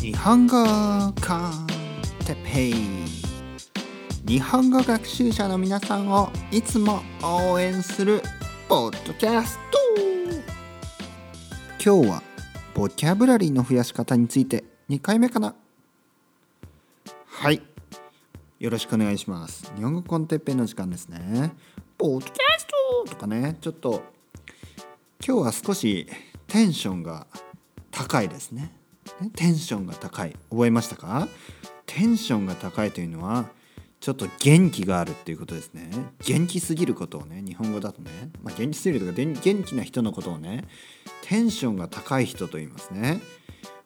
日本語コンテペイ。日本語学習者の皆さんをいつも応援するポッドキャスト。今日はボキャブラリーの増やし方について2回目かな。はい。よろしくお願いします。日本語コンテッペイの時間ですね。ポッドキャストとかね。ちょっと今日は少しテンションが高いですね。テンションが高い。覚えましたか？テンションが高いというのはちょっと元気があるっていうことですね。元気すぎることをね日本語だとね、まあ、元気すぎるとか元気な人のことをねテンションが高い人と言いますね。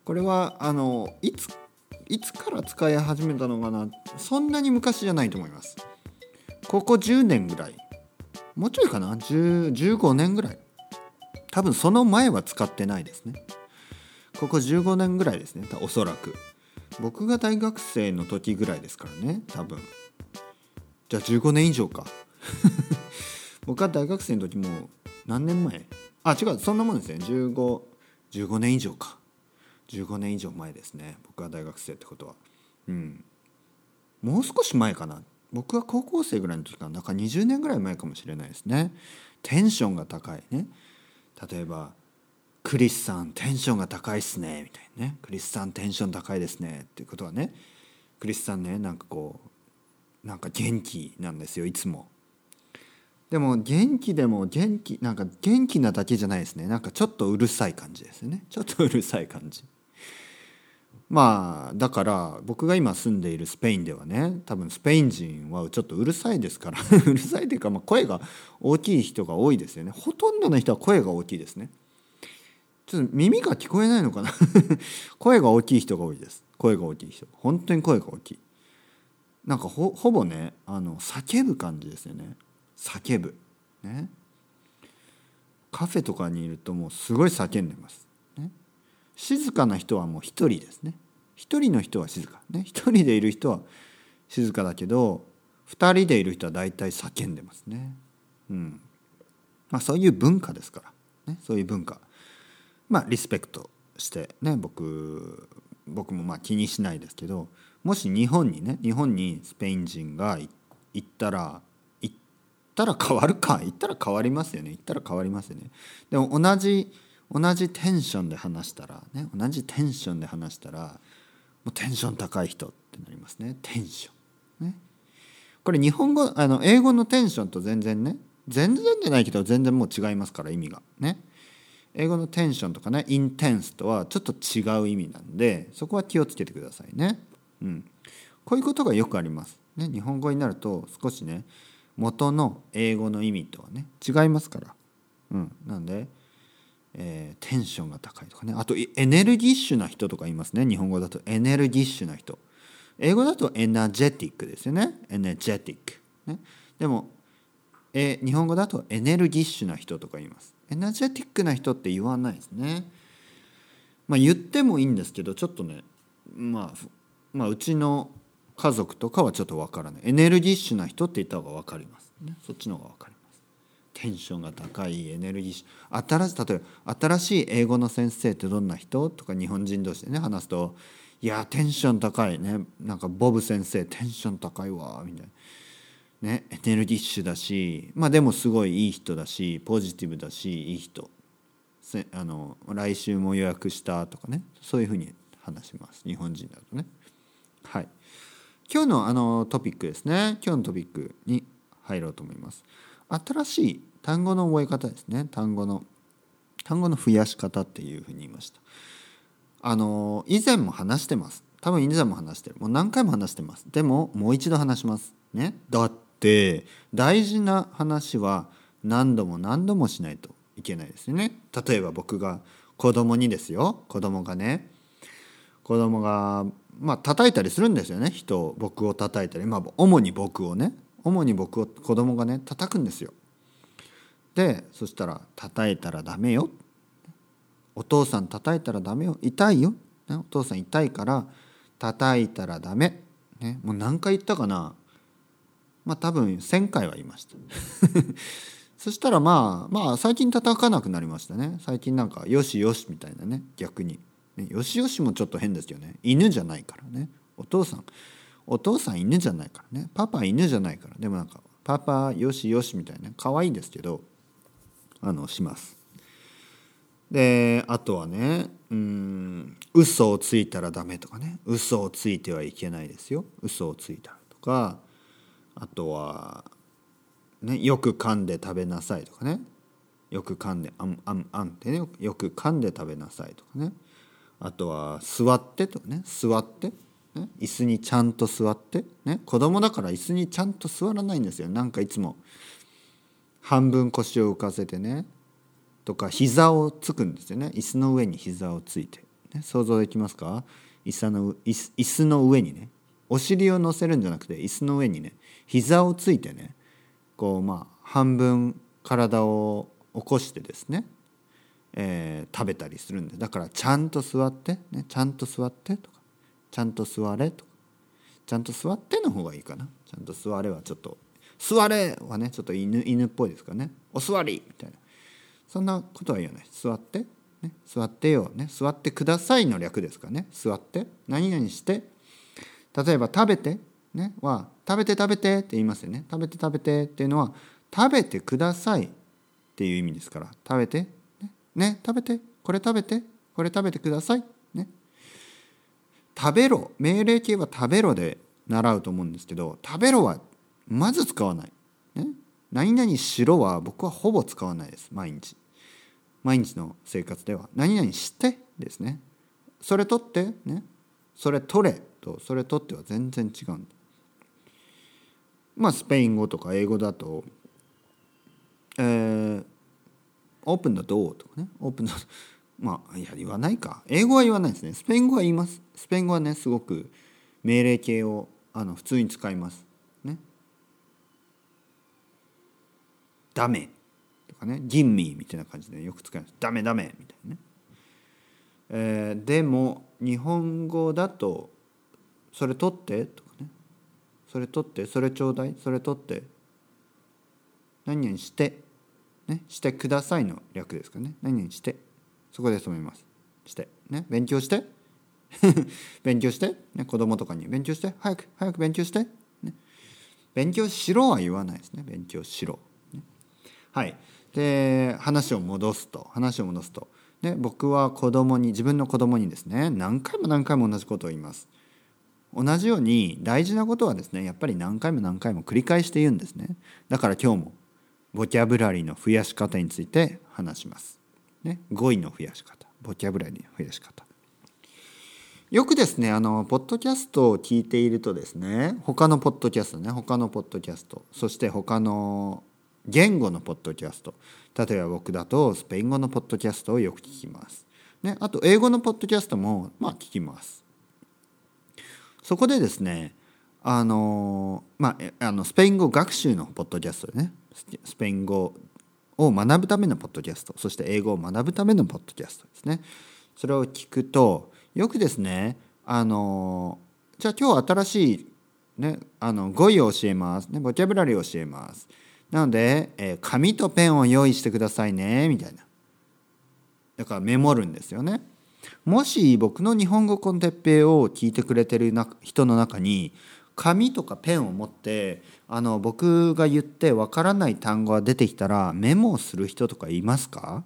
これはあのいついつから使い始めたのかな？そんなに昔じゃないと思います。ここ10年ぐらい。もうちょいかな？15年ぐらい。多分その前は使ってないですね。ここ15年ぐらいですね。おそらく。僕が大学生の時ぐらいですからね。多分。じゃあ15年以上か。僕は大学生の時も何年前？あ違う。そんなもんですね。1515 15年以上か。15年以上前ですね。僕が大学生ってことは。うん。もう少し前かな。僕は高校生ぐらいの時かな。なんか20年ぐらい前かもしれないですね。テンションが高いね。例えばクリスさんテンションが高いっすねみたいなねクリスさんテンション高いですねっていうことはねクリスさんねなんかこうなんか元気なんですよいつも。でも元気でも元気なんか元気なだけじゃないですね。なんかちょっとうるさい感じですね。ちょっとうるさい感じ。まあだから僕が今住んでいるスペインではね多分スペイン人はちょっとうるさいですから。うるさいというか、まあ、声が大きい人が多いですよね。ほとんどの人は声が大きいですね。ちょっと耳が聞こえないのかな？声が大きい人が多いです。声が大きい人。本当に声が大きい。なんかほぼねあの叫ぶ感じですよね。叫ぶ。ね。カフェとかにいるともうすごい叫んでます、ね、静かな人はもう一人ですね。一人の人は静か。ね。一人でいる人は静かだけど二人でいる人は大体叫んでますね。うん。まあそういう文化ですから、ね、そういう文化。まあリスペクトしてね僕僕もまあ気にしないですけどもし日本にね日本にスペイン人が行ったら行ったら変わるか行ったら変わりますよね行ったら変わりますよね。でも同じ同じテンションで話したらね同じテンションで話したらもうテンション高い人ってなりますね。テンション。ね。これ日本語あの英語のテンションと全然ね全然じゃないけど全然もう違いますから意味が。ね。英語のテンションとかねインテンスとはちょっと違う意味なんでそこは気をつけてくださいね。うん、こういうことがよくあります。ね、日本語になると少しね元の英語の意味とはね違いますから。うん、なんで、えー、テンションが高いとかねあとエネルギッシュな人とか言いますね日本語だとエネルギッシュな人。英語だとエナジェティックですよねエネジェティック。ね、でも、えー、日本語だとエネルギッシュな人とか言います。エナジェティックな人って言わないですね。まあ、言ってもいいんですけどちょっとね、まあ、まあうちの家族とかはちょっとわからない。エネルギッシュな人って言った方が分かります、ね、そっちの方が分かります。テンションが高いエネルギッシュ。新し例えば新しい英語の先生ってどんな人とか日本人同士でね話すといやテンション高いね。なんかボブ先生テンション高いわみたいな。ね、エネルギッシュだし、まあ、でもすごいいい人だしポジティブだしいい人。せあの来週も予約したとかね。そういうふうに話します。日本人だとね。はい、今日のあのトピックですね。今日のトピックに入ろうと思います。新しい単語の覚え方ですね。単語の単語の増やし方っていうふうに言いました。あの以前も話してます。多分以前も話してる。もう何回も話してます。でももう一度話します。ね。てって大事な話は何度も何度もしないといけないですよね。例えば僕が子供にですよ。子供がね。子供がまあ叩いたりするんですよね。人を僕を叩いたり。まあ主に僕をね。主に僕を子供がね叩くんですよ。でそしたら「叩いたらダメよ」「お父さん叩いたらダメよ。痛いよ」ね、お父さん痛いから叩いたらダメ、ね、もう何回言ったかな。まあ多分1,000回は言いました。そしたらまあまあ最近叩かなくなりましたね。最近なんかよしよしみたいなね。逆に。ね、よしよしもちょっと変ですよね。犬じゃないからね。お父さん。お父さん犬じゃないからね。パパ犬じゃないから。でもなんかパパよしよしみたいな。可愛いんですけどあのします。であとはねうん嘘をついたらダメとかね。嘘をついてはいけないですよ。嘘をついたらとかあとは、ね、よく噛んで食べなさいとかね。よく噛んであんあんあんってね。よく噛んで食べなさいとかね。あとは座ってとかね。座って。ね、椅子にちゃんと座って、ね、子供だから椅子にちゃんと座らないんですよ。なんかいつも。半分腰を浮かせてね。とか膝をつくんですよね。椅子の上に膝をついて、ね、想像できますか？椅子の椅子の上にね。お尻を乗せるんじゃなくて椅子の上にね。膝をついてねこうまあ半分体を起こしてですね、えー、食べたりするんでだからちゃんと座って、ね、ちゃんと座ってとかちゃんと座れとかちゃんと座っての方がいいかな。ちゃんと座れはちょっと座れはねちょっと犬犬っぽいですかね。お座りみたいな。そんなことは言わない。座って、ね、座ってよ、ね、座ってくださいの略ですかね。座って何々して例えば食べて、ね、は食べて食べてって言いますよね。食べて食べてっていうのは食べてくださいっていう意味ですから。食べてねね食べてこれ食べてこれ食べてくださいね。食べろ。命令形は食べろで習うと思うんですけど食べろはまず使わない、ね、何々しろは僕はほぼ使わないです。毎日。毎日の生活では。何々してですね。それ取ってね。それ取れとそれ取っては全然違うんです。まあスペイン語とか英語だとえー、オープンだドとかね。オープンだ まあいや言わないか。英語は言わないですね。スペイン語は言います。スペイン語はねすごく命令形をあの普通に使います。ね。ダメとかね。ギンミーみたいな感じでよく使います。ダメダメみたいなね、えー、でも日本語だとそれ取ってとか。それ取ってそれちょうだいそれ取って何々してねしてくださいの略ですかね。何々してそこで止めます。してね勉強して 勉強して、ね、子供とかに勉強して早く早く勉強して、ね、勉強しろは言わないですね。勉強しろ、ね、はい。で話を戻すと話を戻すと、ね、僕は子供に自分の子供にですね何回も何回も同じことを言います。同じように大事なことはですねやっぱり何回も何回も繰り返して言うんですねだから今日もボキャブラリーの増やし方について話します、ね、語彙の増やし方ボキャブラリーの増やし方よくですねあのポッドキャストを聞いているとですね他のポッドキャストね他のポッドキャストそして他の言語のポッドキャスト例えば僕だとスペイン語のポッドキャストをよく聞きます。ね、あと英語のポッドキャストもまあ聞きます。そこでですねあのまあ、あのスペイン語学習のポッドキャストね。スペイン語を学ぶためのポッドキャスト。そして英語を学ぶためのポッドキャストですね。それを聞くとよくですねあのじゃあ今日新しい、ね、あの語彙を教えます、ね、ボキャブラリーを教えます。なので、えー、紙とペンを用意してくださいねみたいな。だからメモるんですよね。もし僕の日本語コンテッペイを聞いてくれてる人の中に紙とかペンを持ってあの僕が言ってわからない単語が出てきたらメモをする人とかいますか？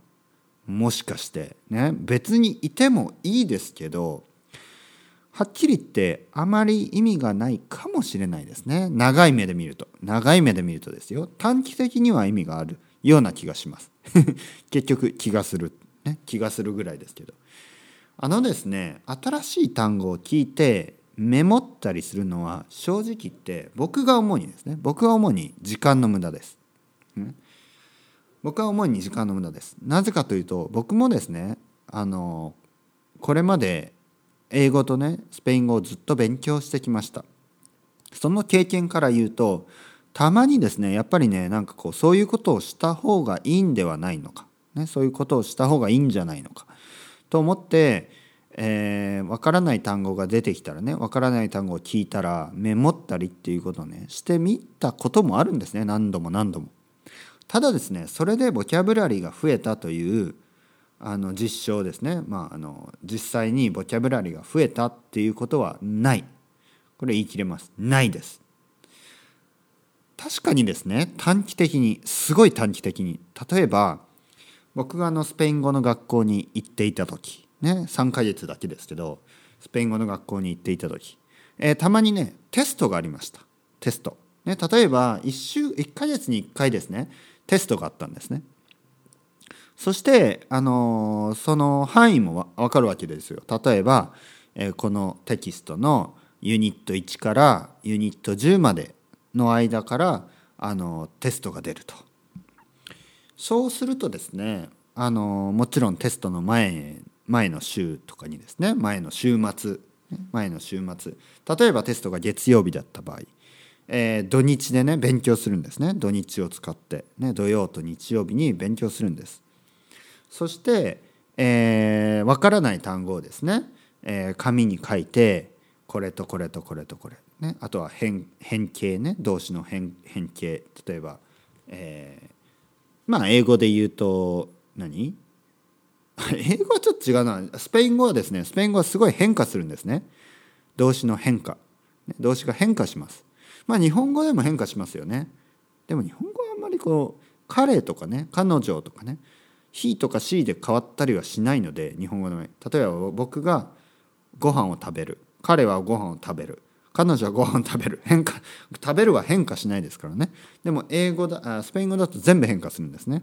もしかして。ね。別にいてもいいですけどはっきり言ってあまり意味がないかもしれないですね。長い目で見ると。長い目で見るとですよ。短期的には意味があるような気がします。結局気がする、ね、気がするぐらいですけど。あのですね新しい単語を聞いてメモったりするのは正直言って僕が思うにですね僕は主に時間の無駄です、ね、僕は主に時間の無駄です。なぜかというと僕もですねあのこれまで英語とねスペイン語をずっと勉強してきました。その経験から言うとたまにですねやっぱりねなんかこうそういうことをした方がいいんではないのか、ね、そういうことをした方がいいんじゃないのか。と思って、えー、分からない単語が出てきたらね分からない単語を聞いたらメモったりっていうことをねしてみたこともあるんですね何度も何度も。ただですねそれでボキャブラリーが増えたというあの実証ですね、まあ、あの実際にボキャブラリーが増えたっていうことはない。これ言い切れます。ないです。確かにですね短期的にすごい短期的に例えば僕があのスペイン語の学校に行っていた時ね3ヶ月だけですけどスペイン語の学校に行っていた時、えー、たまにねテストがありました。テスト、ね、例えば1週1ヶ月に1回ですねテストがあったんですね。そして、あのー、その範囲も分かるわけですよ。例えば、えー、このテキストのユニット1からユニット10までの間からあのテストが出ると。そうするとですねあのもちろんテストの前前の週とかにですね前の週末前の週末例えばテストが月曜日だった場合、えー、土日でね勉強するんですね。土日を使って、ね、土曜と日曜日に勉強するんです。そして、えー、分からない単語をですね、えー、紙に書いてこれとこれとこれとこれね、あとは変変形ね動詞の変変形例えば、えー、まあ英語で言うと何？英語はちょっと違うな。スペイン語はですねスペイン語はすごい変化するんですね。動詞の変化。動詞が変化します。まあ日本語でも変化しますよね。でも日本語はあんまりこう彼とかね彼女とかね「he」とか「she」で変わったりはしないので日本語の例えば僕がご飯を食べる。彼はご飯を食べる。彼女はご飯食べる。変化食べるは変化しないですからね。でも英語だスペイン語だと全部変化するんですね。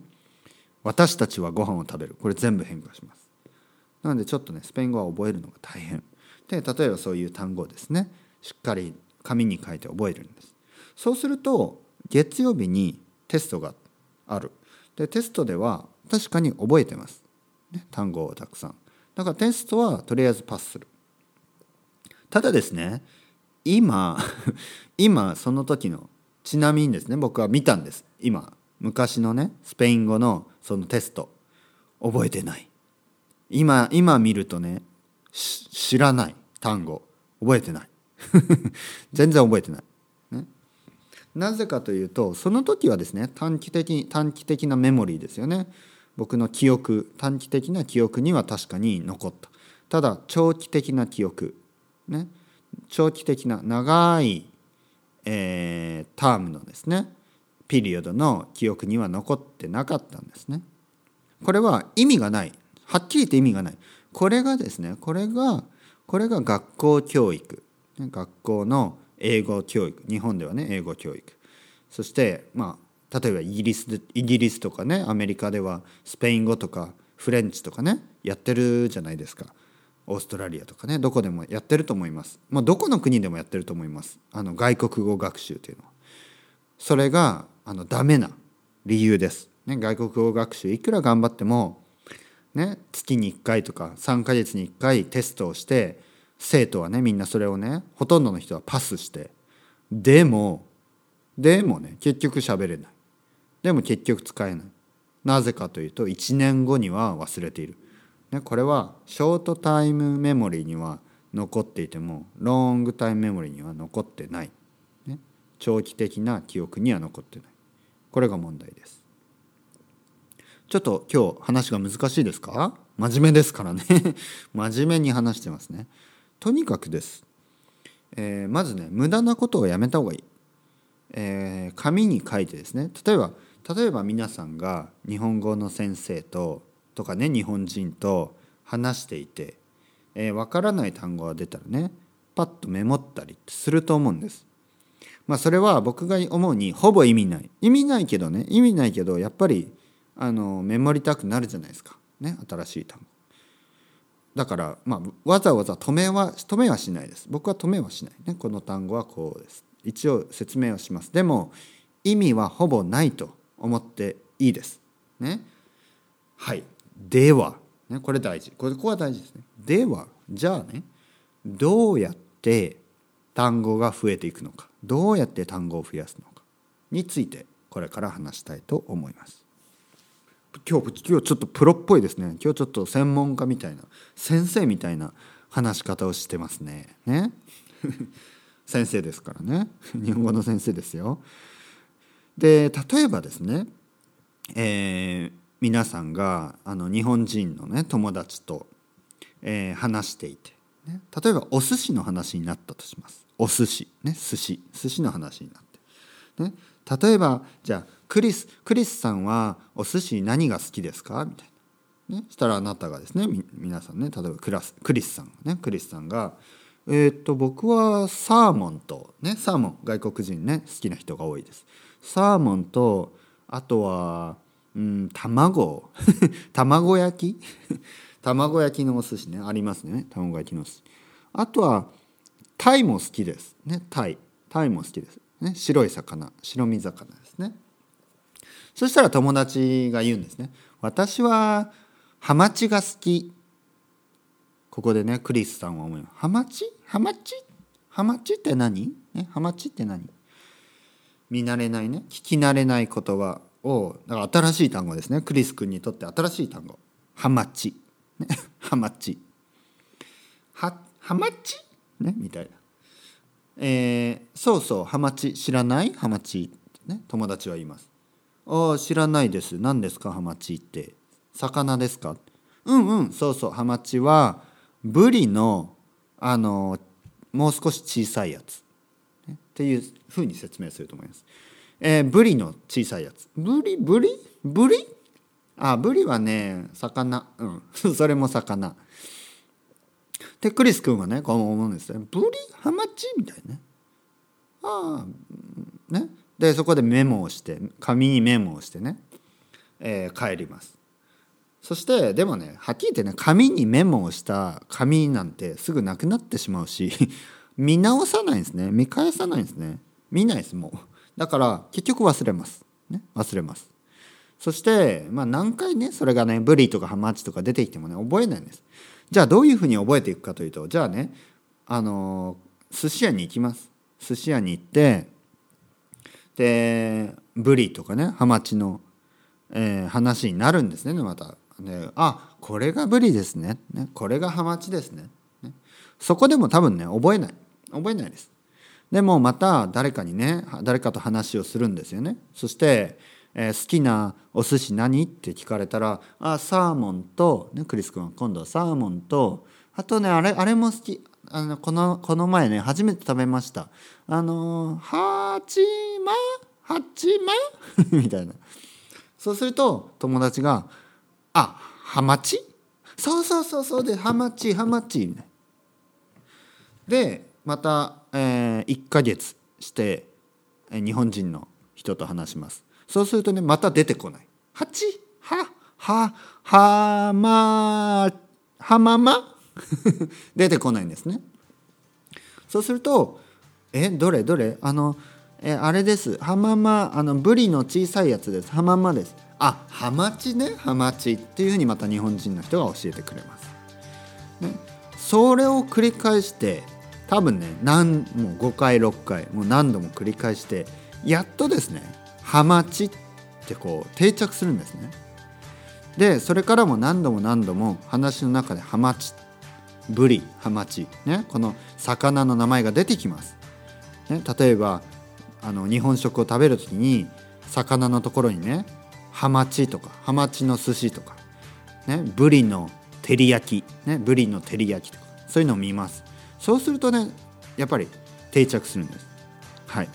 私たちはご飯を食べる。これ全部変化します。なのでちょっとねスペイン語は覚えるのが大変。で例えばそういう単語ですね。しっかり紙に書いて覚えるんです。そうすると月曜日にテストがある。でテストでは確かに覚えてます、ね、単語をたくさん。だからテストはとりあえずパスする。ただですね今 今その時のちなみにですね僕は見たんです。今昔のねスペイン語のそのテスト。覚えてない。今今見るとね知らない。単語。覚えてない。全然覚えてない、ね、なぜかというとその時はですね短期的短期的なメモリーですよね。僕の記憶短期的な記憶には確かに残った。ただ長期的な記憶。ね。長期的な長い、えー、タームのですねピリオドの記憶には残ってなかったんですね。これは意味がない。はっきり言って意味がない。これがですねこれがこれが学校教育。学校の英語教育。日本ではね英語教育。そしてまあ例えばイギリスイギリスとかねアメリカではスペイン語とかフレンチとかねやってるじゃないですか。オーストラリアとかねどこでもやってると思います、まあ、どこの国でもやってると思います。あの外国語学習というのは。それがあのダメな理由です、ね、外国語学習いくら頑張っても、ね、月に1回とか3ヶ月に1回テストをして生徒はねみんなそれをねほとんどの人はパスして。でもでもね結局喋れない。でも結局使えない。なぜかというと1年後には忘れている。ね、これはショートタイムメモリーには残っていてもロングタイムメモリには残ってない、ね、長期的な記憶には残ってない。これが問題です。ちょっと今日話が難しいですか？真面目ですからね。真面目に話してますね。とにかくです、えー、まずね無駄なことをやめた方がいい、えー、紙に書いてですね。例えば例えば皆さんが日本語の先生ととかね日本人と話していて、えー、分からない単語が出たらねパッとメモったりすると思うんです。まあそれは僕が思うにほぼ意味ない意味ないけどね意味ないけどやっぱりあのメモりたくなるじゃないですかね新しい単語。だからまあわざわざ止めは止めはしないです。僕は止めはしないねこの単語はこうです。一応説明をします。でも意味はほぼないと思っていいです。ね。はい。では、ね、これ大事。これここは大事ですね。ではじゃあねどうやって単語が増えていくのか。どうやって単語を増やすのか。についてこれから話したいと思います。今日今日ちょっとプロっぽいですね。今日ちょっと専門家みたいな先生みたいな話し方をしてますね。ね。先生ですからね。日本語の先生ですよ。で例えばですね、えー皆さんがあの日本人のね友達と、えー、話していて、ね、例えばお寿司の話になったとします。お寿司ね。寿司。寿司の話になって、ね、例えばじゃあクリスクリスさんはお寿司何が好きですか？みたいな、ね、したらあなたがですね皆さんね例えばクラスクリスさんねクリスさんがえー、っと僕はサーモンとね。サーモン。外国人ね好きな人が多いです。サーモンとあとはうん卵。卵焼き？卵焼きのお寿司ね。ありますね。卵焼きのお寿司。あとはタイも好きですね。タイ。タイも好きですね。白い魚。白身魚ですね。そしたら友達が言うんですね。私はハマチが好き。ここでねクリスさんは思います。ハマチ？ハマチ？ハマチって何？ねハマチって何？見慣れないね。聞き慣れない言葉。をだから新しい単語ですね。クリス君にとって新しい単語。ハマチ、ね、ハマチ。はハマチ？ねみたいな。えー、そうそうハマチ。知らない？ハマチ。ね友達は言います。ああ知らないです。何ですか？ハマチって。魚ですか？うんうん。そうそう。ハマチはブリのあのもう少し小さいやつ、ね、っていうふうに説明すると思います。えー、ブリの小さいやつ。ブリ？ブリ？ブリ？あブリはね魚。うん。それも魚。でクリス君はねこう思うんですねブリハマチ？みたいな。ねああね。でそこでメモをして紙にメモをしてね、えー、帰ります。そしてでもねはっきり言ってね紙にメモをした紙なんてすぐなくなってしまうし 見直さないんですね。見返さないんですね。見ないですもうだから結局忘れます。ね、忘れます。そして、まあ、何回ねそれがねブリとかハマチとか出てきてもね覚えないんです。じゃあどういうふうに覚えていくかというとじゃあねあの寿司屋に行きます。寿司屋に行ってでブリとかねハマチの、えー、話になるんですねまた。であこれがブリですねね？これがハマチですねね？そこでも多分ね覚えない覚えないです。でもまた誰かにね誰かと話をするんですよね。そして「えー、好きなお寿司何?」って聞かれたら「あサーモンと、ね、クリス君は今度はサーモンとあとねあれあれも好き。あのこのこの前ね初めて食べました。あのハチマハチマみたいな。そうすると友達が「あハマチそうそうそうそうでハマチハマチ」でまた、えー、1ヶ月して日本人の人と話します。そうするとねまた出てこない「はち？は？は？はま？はまま」出てこないんですね。そうすると「えどれ？どれ？あのえあれです。はまま？あのブリの小さいやつです。はままです」あハマチね？ハマチっていうふうにまた日本人の人が教えてくれます。ね、それを繰り返して多分ね何もう5回6回もう何度も繰り返してやっとですねハマチってこう定着するんですね。でそれからも何度も何度も話の中でハマチブリハマチねこの魚の名前が出てきます。ね、例えばあの日本食を食べる時に魚のところにねハマチとかハマチの寿司とか、ね、ブリの照り焼き、ね、ブリの照り焼きとかそういうのを見ます。そうするとねやっぱり定着するんです。はい。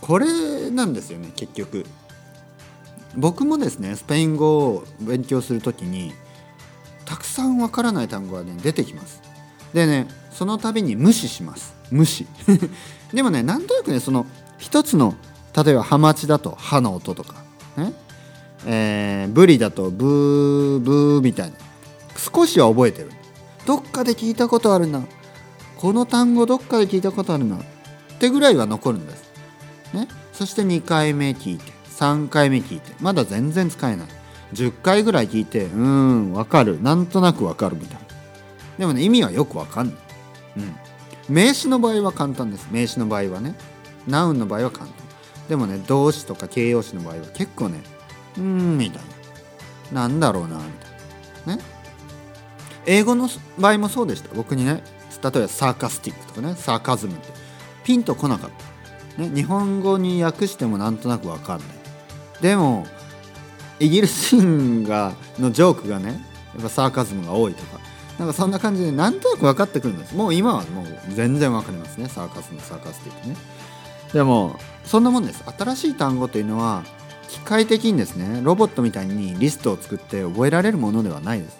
これなんですよね結局。僕もですねスペイン語を勉強する時にたくさんわからない単語がね出てきます。でねその度に無視します。無視。でもねなんとなくねその一つの例えばハマチだと歯の音とかね。えー、ブリだとブーブーみたいな。少しは覚えてる。どっかで聞いたことあるな。この単語どっかで聞いたことあるな。ってぐらいは残るんです。ね、そして2回目聞いて3回目聞いてまだ全然使えない。10回ぐらい聞いてうんわかる。なんとなくわかるみたいな。でもね意味はよくわかんない、うん、名詞の場合は簡単です。名詞の場合はね。ナウンの場合は簡単。でもね動詞とか形容詞の場合は結構ねうんみたいな。なんだろうなみたいな。ね。英語の場合もそうでした。僕にね例えばサーカスティックとかねサーカズムってピンとこなかった、ね、日本語に訳してもなんとなく分かんない。でもイギリス人がのジョークがねやっぱサーカズムが多いとかなんかそんな感じでなんとなく分かってくるんです。もう今はもう全然分かりますね。サーカスムサーカスティックね。でもそんなもんです。新しい単語というのは機械的にですねロボットみたいにリストを作って覚えられるものではないです。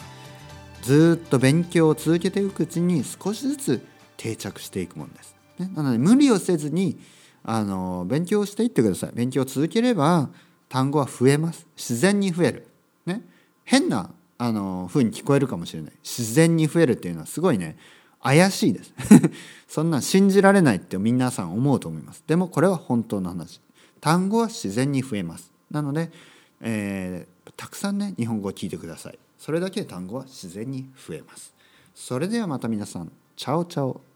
ずっと勉強を続けていくうちに少しずつ定着していくものです、ね、なので無理をせずにあの勉強していってください。勉強を続ければ単語は増えます。自然に増える。ね変なあの風に聞こえるかもしれない。自然に増えるっていうのはすごいね怪しいです。そんな信じられないって皆さん思うと思います。でもこれは本当の話。単語は自然に増えます。なので、えー、たくさんね日本語を聞いてください。それだけ単語は自然に増えます。それではまた皆さんチャオチャオ。